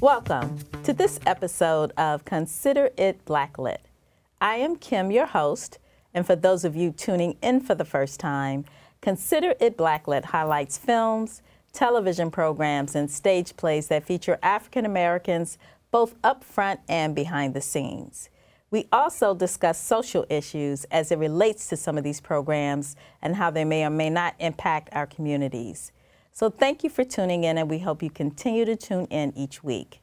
Welcome to this episode of Consider It Blacklit. I am Kim, your host, and for those of you tuning in for the first time, Consider It Blacklit highlights films, television programs, and stage plays that feature African Americans both up front and behind the scenes. We also discuss social issues as it relates to some of these programs and how they may or may not impact our communities. So thank you for tuning in, and we hope you continue to tune in each week.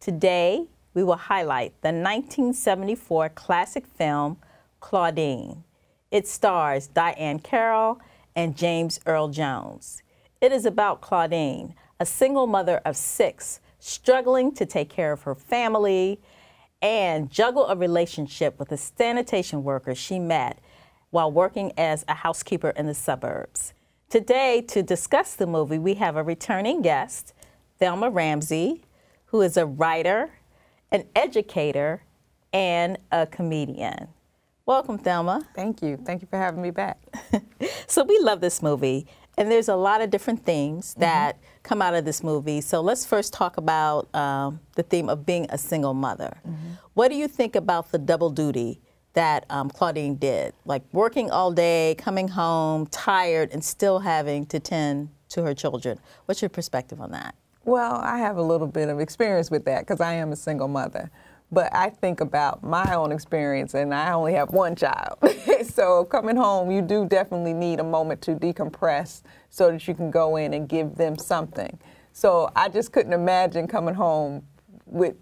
Today, we will highlight the 1974 classic film Claudine. It stars Diahann Carroll and James Earl Jones. It is about Claudine, a single mother of six, struggling to take care of her family and juggle a relationship with a sanitation worker she met while working as a housekeeper in the suburbs. Today, to discuss the movie, we have a returning guest, Thelma Ramsey, who is a writer, an educator, and a comedian. Welcome, Thelma. Thank you. Thank you for having me back. so, we love this movie, and there's a lot of different themes mm-hmm. that mm-hmm. come out of this movie. So, let's first talk about um, the theme of being a single mother. Mm-hmm. What do you think about the double duty? That um, Claudine did, like working all day, coming home tired, and still having to tend to her children. What's your perspective on that? Well, I have a little bit of experience with that because I am a single mother. But I think about my own experience, and I only have one child. so coming home, you do definitely need a moment to decompress so that you can go in and give them something. So I just couldn't imagine coming home with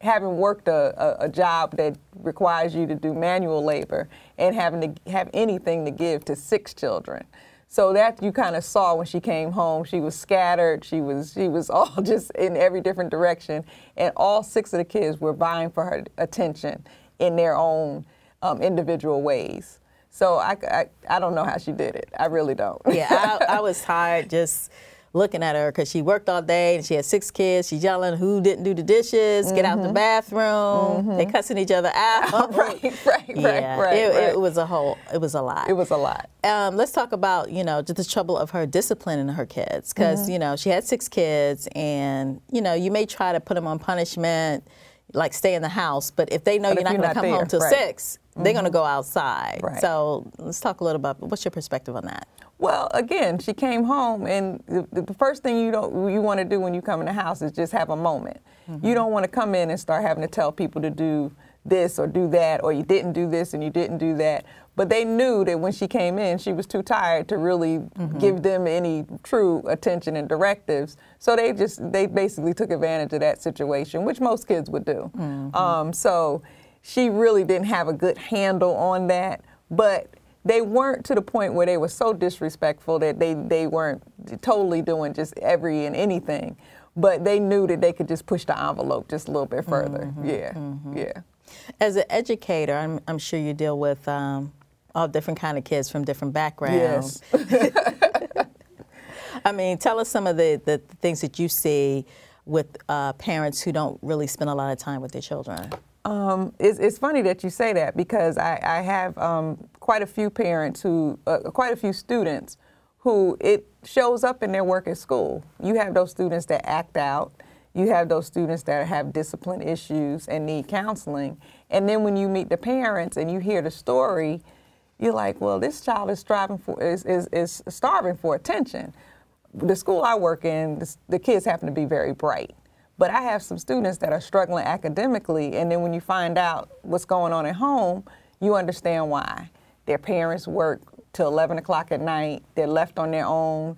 having worked a, a, a, job that requires you to do manual labor and having to have anything to give to six children. So that you kind of saw when she came home. She was scattered. She was she was all just in every different direction, and all six of the kids were vying for her attention in their own um, individual ways. So I, I, I don't know how she did it. I really don't. Yeah, I, I was tired just looking at her because she worked all day and she had six kids. She's yelling who didn't do the dishes, mm-hmm. get out the mm-hmm. bathroom. Mm-hmm. They cussing each other out. right, right, yeah, right, it, right. it, was a whole. It was a lot. It was a lot. Um, let's talk about you know just the trouble of her disciplining her kids because mm-hmm. you know she had six kids and you know you may try to put them on punishment like stay in the house, but if they know but you're not going to come there, home till right. 6 they they're going to go outside. Right. So let's talk a little about what's your perspective on that. Well, again, she came home, and the, the first thing you don't you want to do when you come in the house is just have a moment. Mm-hmm. You don't want to come in and start having to tell people to do this or do that, or you didn't do this and you didn't do that. But they knew that when she came in, she was too tired to really mm-hmm. give them any true attention and directives. So they just they basically took advantage of that situation, which most kids would do. Mm-hmm. Um, so she really didn't have a good handle on that, but they weren't to the point where they were so disrespectful that they, they weren't totally doing just every and anything. But they knew that they could just push the envelope just a little bit further. Mm-hmm, yeah, mm-hmm. yeah. As an educator, I'm, I'm sure you deal with um, all different kind of kids from different backgrounds. Yes. I mean, tell us some of the, the things that you see with uh, parents who don't really spend a lot of time with their children. Um, it's, it's, funny that you say that because I, I have um, quite a few parents who, uh, quite a few students who it shows up in their work at school. You have those students that act out. You have those students that have discipline issues and need counseling. And then when you meet the parents and you hear the story, you're like, well, this child is striving for is, is, is starving for attention. The school I work in, the kids happen to be very bright. But I have some students that are struggling academically, and then when you find out what's going on at home, you understand why. Their parents work till 11 o'clock at night, they're left on their own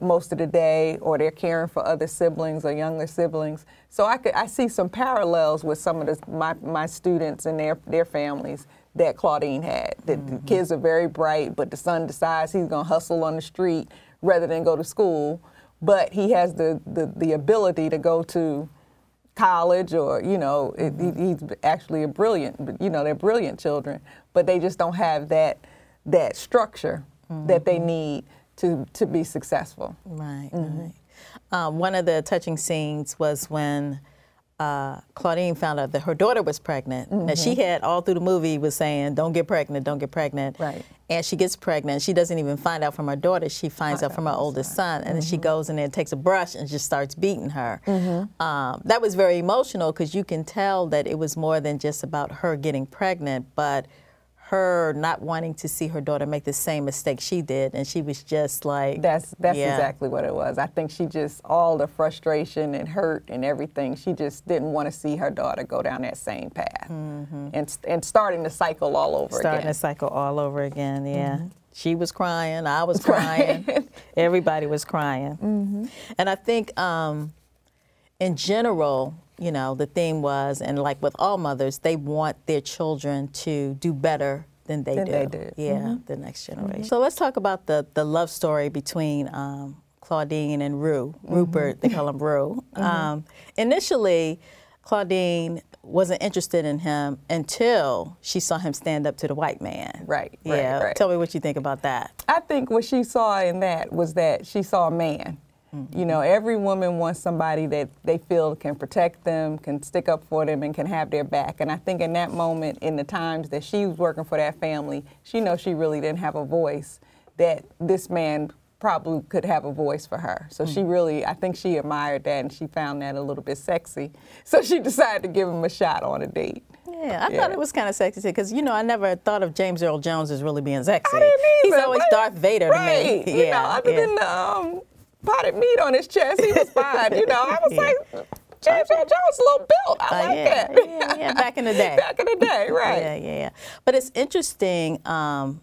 most of the day, or they're caring for other siblings or younger siblings. So I, could, I see some parallels with some of the, my, my students and their, their families that Claudine had. The, mm-hmm. the kids are very bright, but the son decides he's going to hustle on the street rather than go to school but he has the, the, the ability to go to college or you know it, he's actually a brilliant you know they're brilliant children but they just don't have that that structure mm-hmm. that they need to to be successful right, mm-hmm. right. Um, one of the touching scenes was when uh, Claudine found out that her daughter was pregnant. Mm-hmm. And she had all through the movie was saying, "Don't get pregnant, don't get pregnant." Right. And she gets pregnant. She doesn't even find out from her daughter. She finds out from her oldest son, and mm-hmm. then she mm-hmm. goes in there and takes a brush and just starts beating her. Mm-hmm. Um, that was very emotional because you can tell that it was more than just about her getting pregnant, but her not wanting to see her daughter make the same mistake she did, and she was just like that's that's yeah. exactly what it was. I think she just all the frustration and hurt and everything. She just didn't want to see her daughter go down that same path, mm-hmm. and and starting the cycle all over starting again. Starting the cycle all over again. Yeah. Mm-hmm. She was crying. I was crying. Everybody was crying. Mm-hmm. And I think, um, in general, you know, the theme was, and like with all mothers, they want their children to do better than they than do. They did. Yeah, mm-hmm. the next generation. Mm-hmm. So let's talk about the the love story between um, Claudine and Rue. Mm-hmm. Rupert, they call him Rue. Mm-hmm. Um, initially, Claudine wasn't interested in him until she saw him stand up to the white man. Right. Yeah. Right, right. Tell me what you think about that. I think what she saw in that was that she saw a man. Mm-hmm. You know, every woman wants somebody that they feel can protect them, can stick up for them, and can have their back. And I think in that moment, in the times that she was working for that family, she knows she really didn't have a voice, that this man probably could have a voice for her. So mm-hmm. she really, I think she admired that and she found that a little bit sexy. So she decided to give him a shot on a date. Yeah, I yeah. thought it was kind of sexy because you know I never thought of James Earl Jones as really being sexy. I didn't either, He's always Darth Vader right. to me. Yeah, know, other yeah. than um, potted meat on his chest. He was fine. you know, I was yeah. like, James Earl Jones a little built. I uh, like yeah, that. yeah, yeah, back in the day. back in the day, right. Yeah, yeah, yeah. But it's interesting. Um,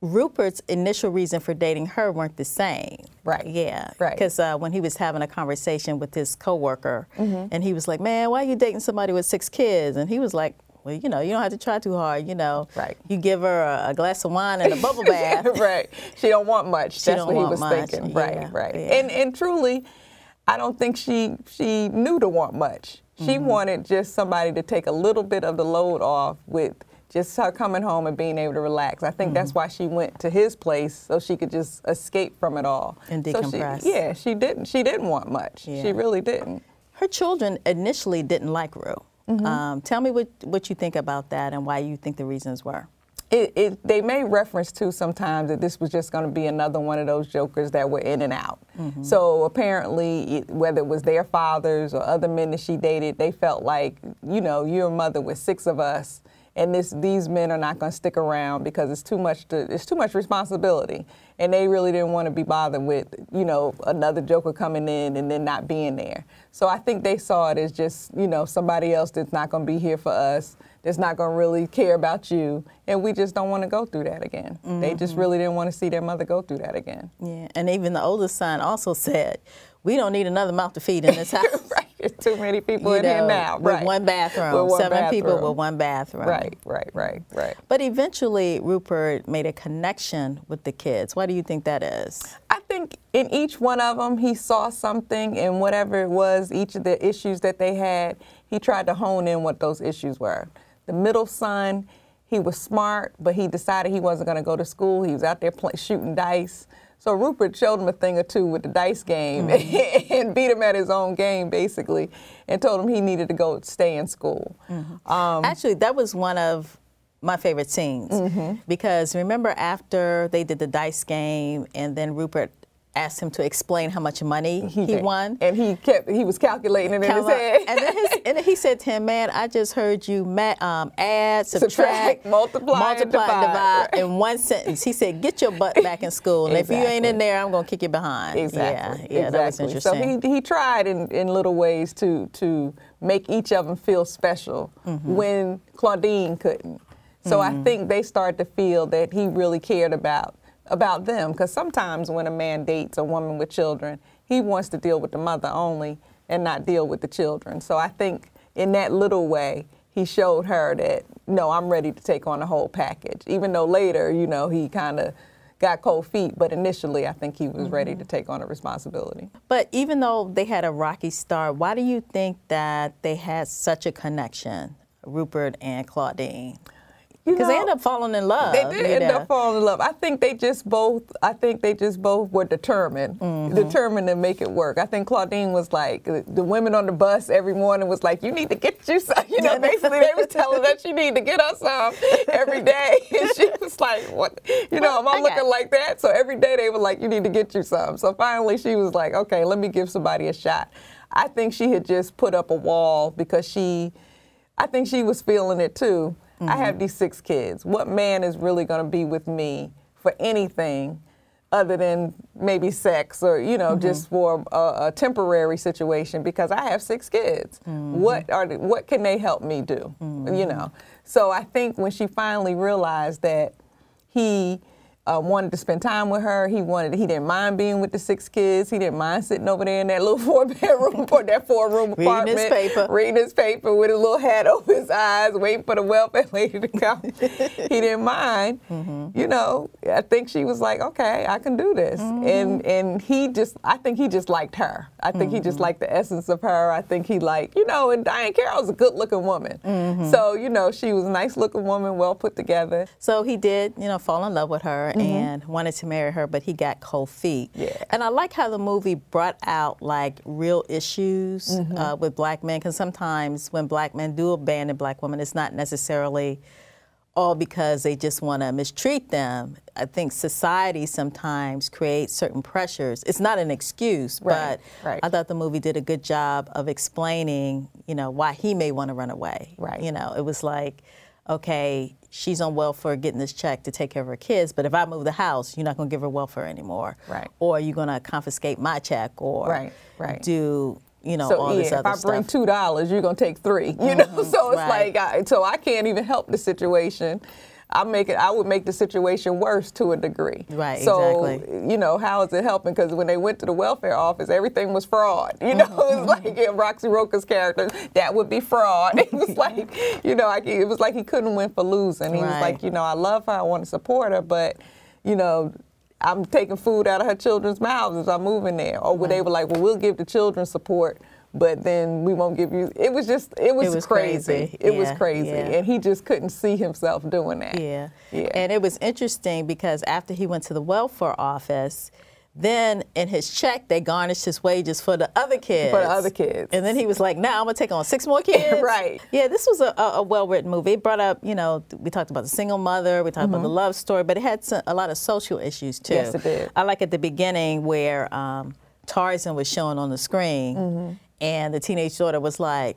Rupert's initial reason for dating her weren't the same. Right. Yeah. Right. Because uh, when he was having a conversation with his coworker, mm-hmm. and he was like, "Man, why are you dating somebody with six kids?" And he was like, well, you know, you don't have to try too hard. You know, right. You give her a, a glass of wine and a bubble bath. right. She don't want much. She That's what he was much. thinking. Yeah, right. Right. Yeah. And and truly, I don't think she she knew to want much. She mm-hmm. wanted just somebody to take a little bit of the load off with just her coming home and being able to relax. I think mm-hmm. that's why she went to his place so she could just escape from it all and decompress. So she, yeah, she didn't. She didn't want much. Yeah. She really didn't. Her children initially didn't like Rue. Mm-hmm. Um, tell me what, what you think about that and why you think the reasons were. It, it, they made reference to sometimes that this was just going to be another one of those jokers that were in and out. Mm-hmm. So apparently, it, whether it was their fathers or other men that she dated, they felt like, you know, you're a mother with six of us, and this these men are not going to stick around because it's too much to, it's too much responsibility. And they really didn't want to be bothered with you know another joker coming in and then not being there. So i think they saw it as just you know somebody else that's not going to be here for us that's not going to really care about you. And we just don't want to go through that again. Mm-hmm. they just mm-hmm. really didn't want to see their mother go through that again. Yeah and even the oldest son also said we don't need another mouth to feed in this house too many people you in know, here now. With right. one bathroom. One Seven bathroom. people with one bathroom. Right, right, right, right. But eventually, Rupert made a connection with the kids. Why do you think that is? I think in each one of them, he saw something, and whatever it was, each of the issues that they had, he tried to hone in what those issues were. The middle son, he was smart, but he decided he wasn't going to go to school. He was out there play, shooting dice. So Rupert showed him a thing or two with the dice game mm-hmm. and beat him at his own game, basically, and told him he needed to go stay in school. Mm-hmm. Um, Actually, that was one of my favorite scenes mm-hmm. because remember after they did the dice game and then Rupert asked him to explain how much money he, he won. And he kept he was calculating it in his head. and, then his, and then he said to him, "Man, I just heard you ma- um, add, subtract, subtract, multiply, multiply, and divide, right. in one sentence." He said, "Get your butt back in school, and exactly. if you ain't in there, I'm gonna kick you behind." Exactly. Yeah, yeah, exactly. that was interesting. So he he tried in, in little ways to to make each of them feel special mm-hmm. when Claudine couldn't. So mm-hmm. I think they started to feel that he really cared about about them because sometimes when a man dates a woman with children, he wants to deal with the mother only and not deal with the children. So I think in that little way, he showed her that no, I'm ready to take on the whole package. Even though later, you know, he kind of got cold feet, but initially I think he was mm-hmm. ready to take on a responsibility. But even though they had a rocky start, why do you think that they had such a connection, Rupert and Claudine? Because they end up falling in love. they did end know. up falling in love. I think they just both. I think they just both were determined, Mm-hmm. determined to make it work. I think Claudine was like the women on the bus every morning was like, "You need to get you some." You know, basically they was telling her she need to get her some every day, and she was like, "What? You know, am I I looking it. like that?" So every day they were like, "You need to get you some." So finally she was like, "Okay, let me give somebody a shot." I think she had just put up a wall because she, I think she was feeling it too. I have these six kids. What man is really going to be with me for anything other than maybe sex or, you know, mm-hmm. just for a, a temporary situation because I have six kids. Mm-hmm. What are what can they help me do? You mm-hmm. know. So I think when she finally realized that he uh, wanted to spend time with her. He wanted. He didn't mind being with the six kids. He didn't mind sitting over there in that little four bedroom or that four room Reading apartment, his paper. reading his paper with a little hat over his eyes, waiting for the welfare lady to come. he didn't mind. Mm-hmm. You know, I think she was like, okay, I can do this. Mm-hmm. And and he just, I think he just liked her. I think he Mm-hmm. just liked the essence of her. I think he liked, you know, and Diahann Carroll's a good looking woman. Mm-hmm. So you know, she was a nice looking woman, well put together. So he did, you know, fall in love with her and wanted to marry her, but he got cold feet. Yeah. And I like how the movie brought out like real issues Mm-hmm. uh, with black men, because sometimes when black men do abandon black women, it's not necessarily all because they just want to mistreat them. I think society sometimes creates certain pressures. It's not an excuse, Right, but right. I thought the movie did a good job of explaining, you know, why he may want to run away. Right. You know, it was like, okay, she's on welfare getting this check to take care of her kids, but if I move the house, you're not going to give her welfare anymore. Right. Or you're going to confiscate my check or Right, right. do, you know, So all yeah, if I bring stuff. two dollars, you're gonna take three. You know, mm-hmm. so it's right. like, I, so I can't even help the situation. I make it. I would make the situation worse to a degree. Right, So exactly. you know, how is it helping? Because when they went to the welfare office, everything was fraud. You know, Mm-hmm. it's like in Roxy Roca's character, that would be fraud. It was like, you know, like, it was like he couldn't win for losing. He was like, you know, I love her, I want to support her, but you know. I'm taking food out of her children's mouths as I'm moving there. Or would they were like, well, we'll give the children support, but then we won't give you. It was just, it was, was crazy. crazy. It was crazy, yeah. and he just couldn't see himself doing that. Yeah. Yeah. And it was interesting because after he went to the welfare office, then in his check they garnished his wages for the other kids. For the other kids. And then he was like, "Now I'm gonna take on six more kids." Right. Yeah, this was a, a, a well-written movie. It brought up, you know, we talked about the single mother, we talked about the love story, but it had some, a lot of social issues too. Mm-hmm. Yes, it did. I like at the beginning where um, Tarzan was shown on the screen, Mm-hmm. and the teenage daughter was like.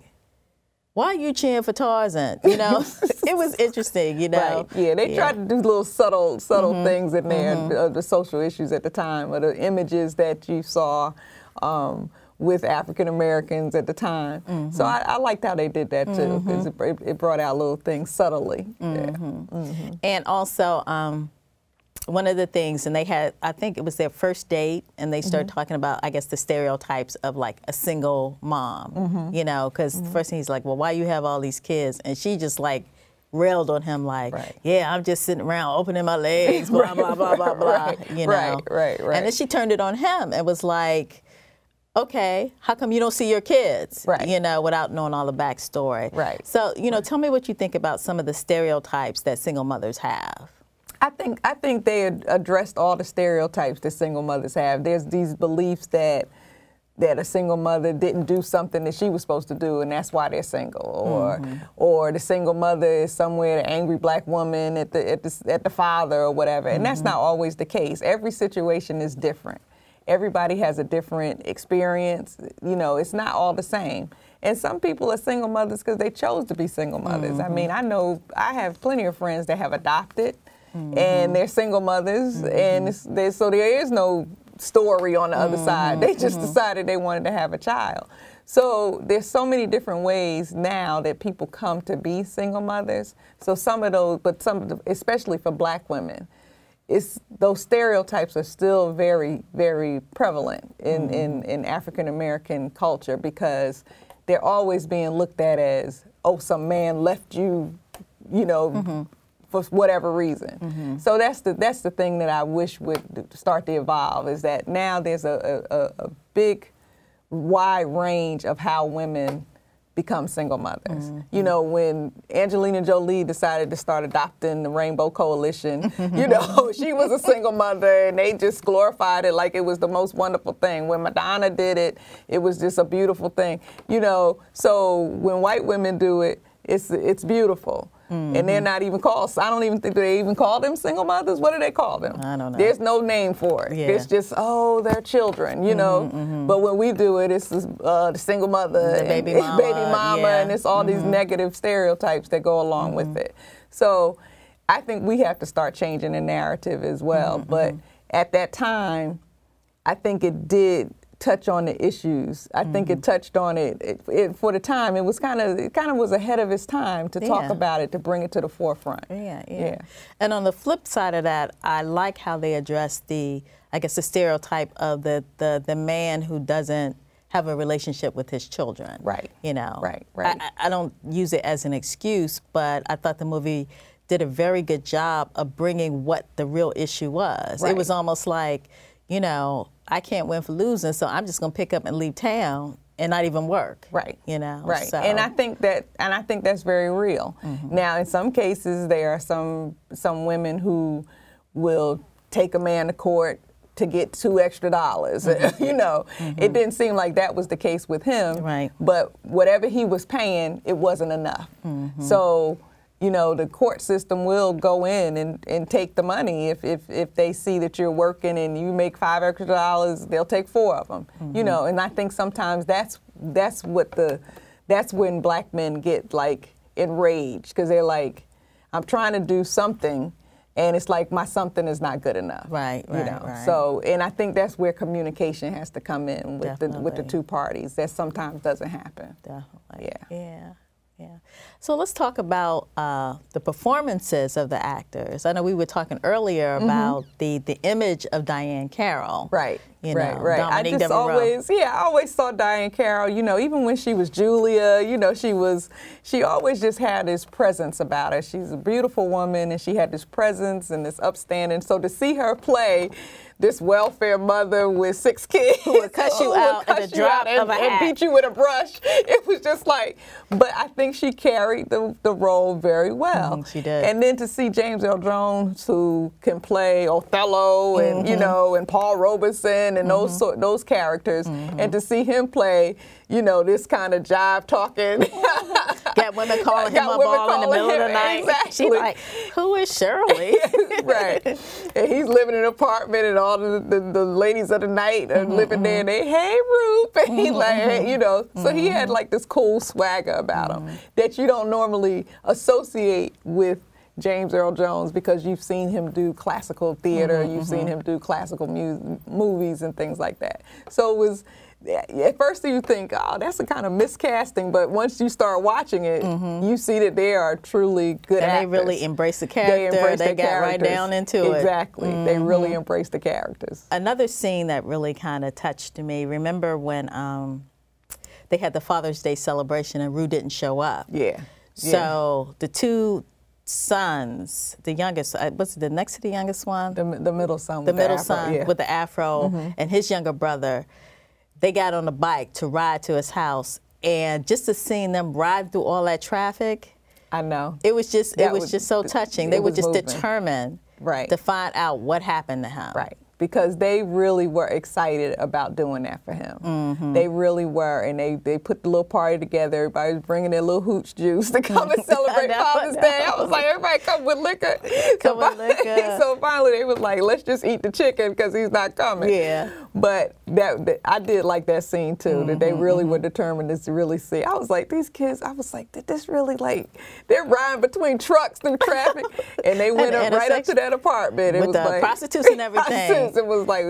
Why are you cheering for Tarzan? You know, it was interesting. You know, Right. Yeah, they tried to do little subtle, subtle Mm-hmm. things in there, uh, the social issues at the time, or the images that you saw um, with African Americans at the time. Mm-hmm. So I, I liked how they did that too, because it, it brought out little things subtly. Mm-hmm. Yeah. And also, um, one of the things, and they had, I think it was their first date, and they started mm-hmm. talking about, I guess, the stereotypes of like a single mom, mm-hmm. you know, because mm-hmm. first thing he's like, well, why you have all these kids? And she just like railed on him, like, Right. yeah, I'm just sitting around opening my legs, blah, blah, blah, blah, blah, Right, you know. right, right, right. And then she turned it on him and was like, okay, how come you don't see your kids? Right. You know, without knowing all the backstory. Right. So, you know, tell me what you think about some of the stereotypes that single mothers have. I think I think they addressed all the stereotypes that single mothers have. There's these beliefs that that a single mother didn't do something that she was supposed to do, and that's why they're single, or mm-hmm. or the single mother is somewhere the angry black woman at the at the at the father or whatever, and that's mm-hmm. not always the case. Every situation is different. Everybody has a different experience. You know, it's not all the same. And some people are single mothers because they chose to be single mothers. I mm-hmm. mean, I know I have plenty of friends that have adopted, and they're single mothers, mm-hmm. and it's, there's, so there is no story on the other mm-hmm. side. They just mm-hmm. decided they wanted to have a child. So there's so many different ways now that people come to be single mothers. So some of those, but some, the- especially for Black women, it's those stereotypes are still very, very prevalent in, in, in African American culture because they're always being looked at as, oh, some man left you, you know, for whatever reason. So that's the that's the thing that I wish would start to evolve is that now there's a, a, a- big, wide range of how women become single mothers. Mm-hmm. You know, when Angelina Jolie decided to start adopting the Rainbow Coalition, you know, she was a single mother and they just glorified it like it was the most wonderful thing. When Madonna did it, it was just a beautiful thing. You know, so when white women do it, it's it's beautiful. Mm-hmm. And they're not even called. I don't even think they even call them single mothers. What do they call them? I don't know. There's no name for it. Yeah. It's just oh, they're children, you mm-hmm, know. Mm-hmm. But when we do it, it's uh, the single mother, the baby mama, baby mama, yeah. and it's all these mm-hmm. negative stereotypes that go along with mm-hmm. it. So I think we have to start changing the narrative as well. Mm-hmm, but at that time, I think it did touch on the issues. I mm-hmm. think it mm-hmm. touched on it. It, it. For the time, it was kind of it kind of was ahead of its time to yeah. talk about it, to bring it to the forefront. Yeah, yeah, yeah. And on the flip side of that, I like how they address the, I guess, the stereotype of the the, the man who doesn't have a relationship with his children. Right. You know. Right. Right. I, I don't use it as an excuse, but I thought the movie did a very good job of bringing what the real issue was. Right. It was almost like, you know, I can't win for losing, so I'm just to pick up and leave town and not even work. Right. You know. Right. So. And I think that and I think that's very real. Mm-hmm. Now, in some cases, there are some some women who will take a man to court to get two extra dollars. Mm-hmm. you know, mm-hmm. it didn't seem like that was the case with him. Right. But whatever he was paying, it wasn't enough. Mm-hmm. So you know, the court system will go in and, and take the money if, if, if they see that you're working and you make five extra dollars, they'll take four of them. Mm-hmm. You know, and I think sometimes that's that's what the that's when black men get like enraged because they're like, I'm trying to do something and it's like my something is not good enough. Right, right, you know? right. So, and I think that's where communication has to come in with Definitely. the with the two parties. That sometimes doesn't happen. Definitely. Yeah. Yeah. Yeah. So let's talk about uh, the performances of the actors. I know we were talking earlier mm-hmm. about the, the image of Diahann Carroll. Right. You right, know, right. Dominique I just Devereaux. always, yeah, I always saw Diahann Carroll. You know, even when she was Julia, you know, she was, she always just had this presence about her. She's a beautiful woman, and she had this presence and this upstanding. So to see her play this welfare mother with six kids who would cuss you out at the drop and, of a and beat you with a brush. It was just like, but I think she carried the, the role very well. Mm, she did. And then to see James Earl Jones, who can play Othello and mm-hmm. you know and Paul Robeson and mm-hmm. those sort those characters, mm-hmm. and to see him play you know, this kind of jive talking. Got women calling him up all in the middle him, of the night. Exactly. She's like, who is Shirley? right. And he's living in an apartment and all the, the, the ladies of the night are mm-hmm, living there and they, hey, Rupe. And he like, hey, you know, so mm-hmm. he had like this cool swagger about him that you don't normally associate with James Earl Jones because you've seen him do classical theater, mm-hmm, you've mm-hmm. seen him do classical mu- movies and things like that. So it was at first you think, oh, that's a kind of miscasting, but once you start watching it, mm-hmm. you see that they are truly good and actors. they really embrace the character. They, embrace they the got characters. right down into exactly. it. Exactly. Mm-hmm. They really embrace the characters. Another scene that really kind of touched me, remember when um, they had the Father's Day celebration and Rue didn't show up? Yeah. So yeah. the two sons, the youngest, uh, what's the next to the youngest one? The, the middle son. The middle the son yeah. with the afro, mm-hmm. and his younger brother they got on a bike to ride to his house, and just to seeing them ride through all that traffic. I know. It was just that it was, was, just so touching. They were just determined right. to find out what happened to him. Right because they really were excited about doing that for him. Mm-hmm. They really were, and they, they put the little party together. Everybody was bringing their little hooch juice to come and celebrate know, Father's Day. I was like, everybody come with liquor. Come so, with liquor. so finally, they was like, let's just eat the chicken because he's not coming. Yeah. But that, that, I did like that scene too. Mm-hmm, that they mm-hmm, really mm-hmm. were determined to really see. I was like, these kids. I was like, did this really like? They're riding between trucks through traffic, and they went up right up to that apartment. It with was the like, prostitutes and everything. It was like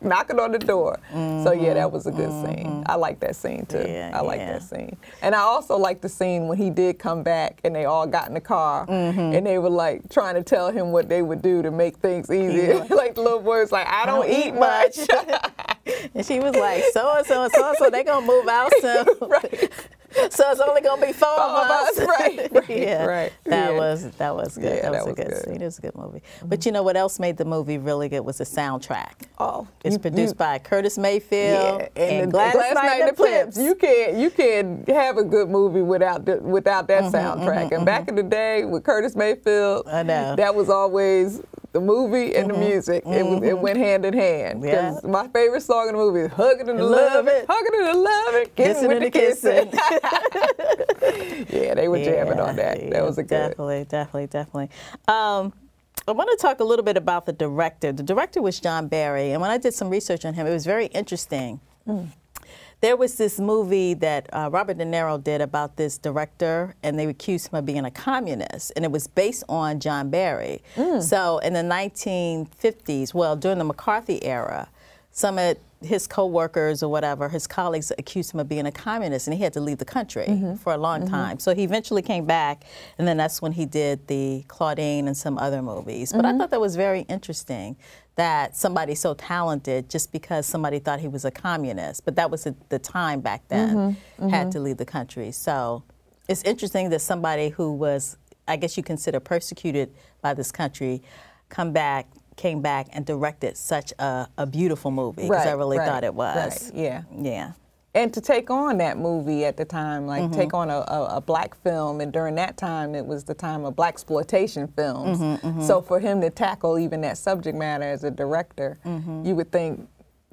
knocking on the door. Mm-hmm. So yeah, that was a good mm-hmm. scene. I like that scene too. Yeah, I like yeah. that scene. And I also like the scene when he did come back and they all got in the car mm-hmm. and they were like trying to tell him what they would do to make things easier. like the little boy was like, I don't, I don't eat, eat much. and she was like, so and so and so and so, they gonna move out soon. right. so it's only gonna be four, of us. right, right, yeah, right, That yeah. was that was good. Yeah, that, was that a good, good. scene. It was a good movie. But you know what else made the movie really good was the soundtrack. Oh, It's you- produced you- by Curtis Mayfield Yeah, and, the- Gladys Knight and the Pips. You can't you can't have a good movie without the, without Mm-hmm, that soundtrack. and back in the day with Curtis Mayfield, I know. Mm-hmm. that was always the movie and the mm-hmm. music. It was it mm-hmm. went hand in hand. 'Cause Yeah. my favorite song in the movie is "Hugging and Love Love It. It," "Hugging and Love It," Kissing with and the kissing. kissing. yeah, they were jamming on that. yeah, that was a good. Definitely, definitely, definitely. Um, I want to talk a little bit about the director. The director was John Berry, and when I did some research on him, it was very interesting. Mm. There was this movie that uh, Robert De Niro did about this director, and they accused him of being a communist, and it was based on John Berry. So in the 1950s, well, during the McCarthy era, some of his co-workers or whatever, his colleagues accused him of being a communist, and he had to leave the country mm-hmm. for a long mm-hmm. time. So he eventually came back, and then that's when he did the Claudine and some other movies. But I mm-hmm. thought that was very interesting that somebody so talented, just because somebody thought he was a communist, but that was the, the time back then, had to leave the country. So it's interesting that somebody who was, I guess you consider persecuted by this country, come back, came back and directed such a, a beautiful movie because I really right, thought it was. right, yeah. Yeah. and to take on that movie at the time, like Mm-hmm. take on a, a, a black film, and during that time, it was the time of black exploitation films. Mm-hmm, So for him to tackle even that subject matter as a director, Mm-hmm. you would think,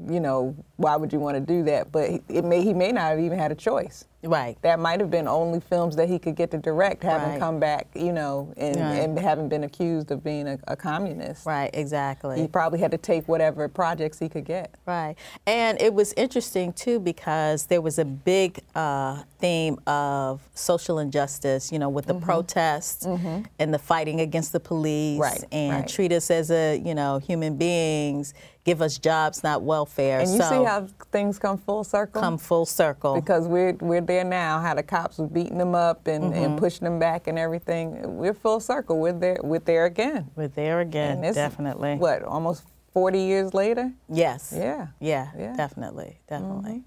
you know, why would you want to do that? But it may he may not have even had a choice. Right. That might have been only films that he could get to direct, having Right. come back, you know, and, Right. and having been accused of being a, a communist. Right, exactly. He probably had to take whatever projects he could get. Right. And it was interesting too because there was a big uh, theme of social injustice, you know, with the protests and the fighting against the police. Right, and treat us as a, you know, human beings, give us jobs, not welfare. And you so see how things come full circle? come full circle. because we're we're there now. How the cops were beating them up and, Mm-hmm. and pushing them back and everything. We're full circle. We're there. We're there again. We're there again, definitely. What? Almost forty years later. Yes. Yeah. Yeah, Yeah. definitely, definitely.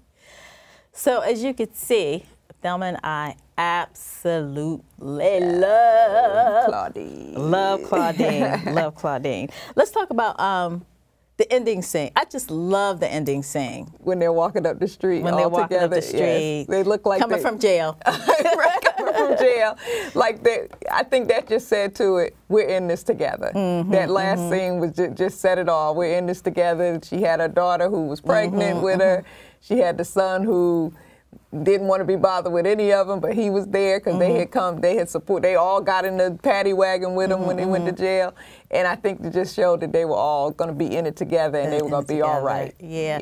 So as you can see, Thelma and I absolutely love Claudine. love Claudine, love Claudine. Let's talk about um, the ending scene. I just love the ending scene When they're walking up the street. when all they're walking up together, the yes. street. They look like coming they, from jail. right, coming from jail. Like that. I think that just said to it, we're in this together. Mm-hmm, that last scene was just, just said it all. We're in this together. She had a daughter who was pregnant Mm-hmm, with her. She had the son who didn't want to be bothered with any of them, but he was there because they Mm-hmm. had come, they had support. They all got in the paddy wagon with him when they went to Mm-hmm. jail, and I think it just showed that they were all going to be in it together and they were going to be all together. right. Yeah.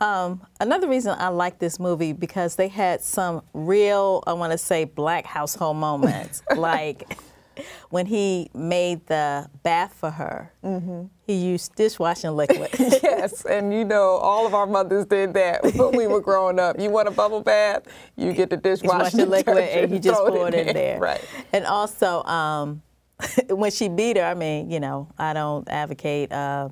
Um, another reason I like this movie because they had some real, I want to say, black household moments. like when he made the bath for her, Mm-hmm. he used dishwashing liquid. yes, and you know, all of our mothers did that when we were growing up. You want a bubble bath, you get the dishwashing dishwashing liquid and you just pour it in there. Right. And also, um, when she beat her, I mean, you know, I don't advocate uh,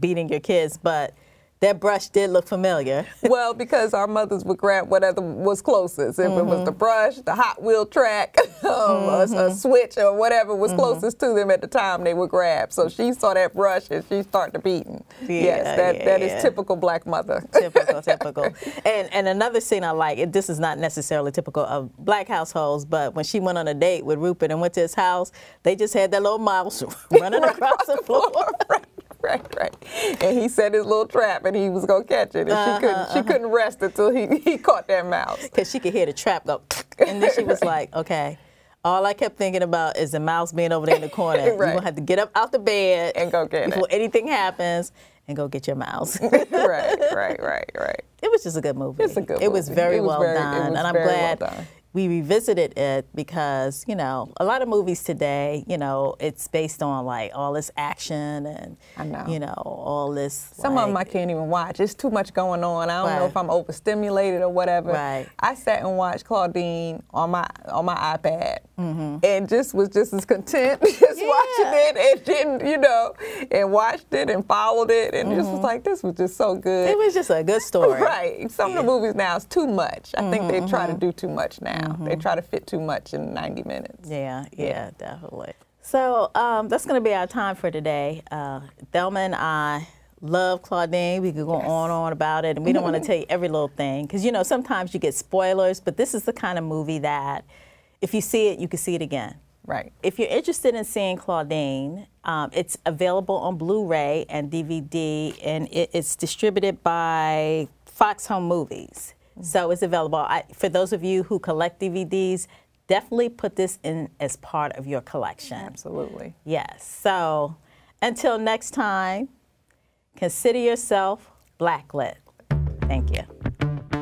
beating your kids, but that brush did look familiar. Well, because our mothers would grab whatever was closest. If it was the Mm-hmm. brush, the Hot Wheel track, um, a- a, switch, or whatever was Mm-hmm. closest to them at the time, they would grab. So she saw that brush and she started beating. Yeah, yes, that, yeah, that is yeah. typical black mother. typical, typical. And and another scene I like. It, this is not necessarily typical of black households, but when she went on a date with Rupert and went to his house, they just had their little mouse running across the floor. right, right, right. And he set his little trap, and he was gonna catch it, and Uh-huh, she couldn't. She couldn't rest until he, he caught that mouse. Because she could hear the trap go, and then she was like, okay. All I kept thinking about is the mouse being over there in the corner. You're gonna have to get up out the bed And go get it. before anything happens and go get your mouse. right, right, right, right. It was just a good movie. It's a good It was very It was well very- it done, was and I'm very well glad done. We revisited it because you know a lot of movies today, you know, it's based on like all this action and I know. you know all this. Some like, of them I can't even watch. It's too much going on. I don't know if I'm overstimulated or whatever. Right. I sat and watched Claudine on my on my iPad Mm-hmm. and just was just as content just watching it and didn't you know and watched it and followed it and just was like this was just so good. Mm-hmm. It was just a good story. Right. Some of the movies now is too much. I think they try to Mm-hmm. do too much now. They try to fit too much in 90 minutes. Yeah, yeah, definitely. So um, that's going to be our time for today. Uh, Thelma and I love Claudine. We could go Yes. on and on about it, and we don't want to tell you every little thing because you know sometimes you get spoilers. But this is the kind of movie that if you see it, you can see it again. Right. If you're interested in seeing Claudine, um, it's available on Blu-ray and DVD, and it, it's distributed by Fox Home Movies. So it's available. I, for those of you who collect DVDs, definitely put this in as part of your collection. Absolutely. Yes. So until next time, consider yourself blacklit. Thank you.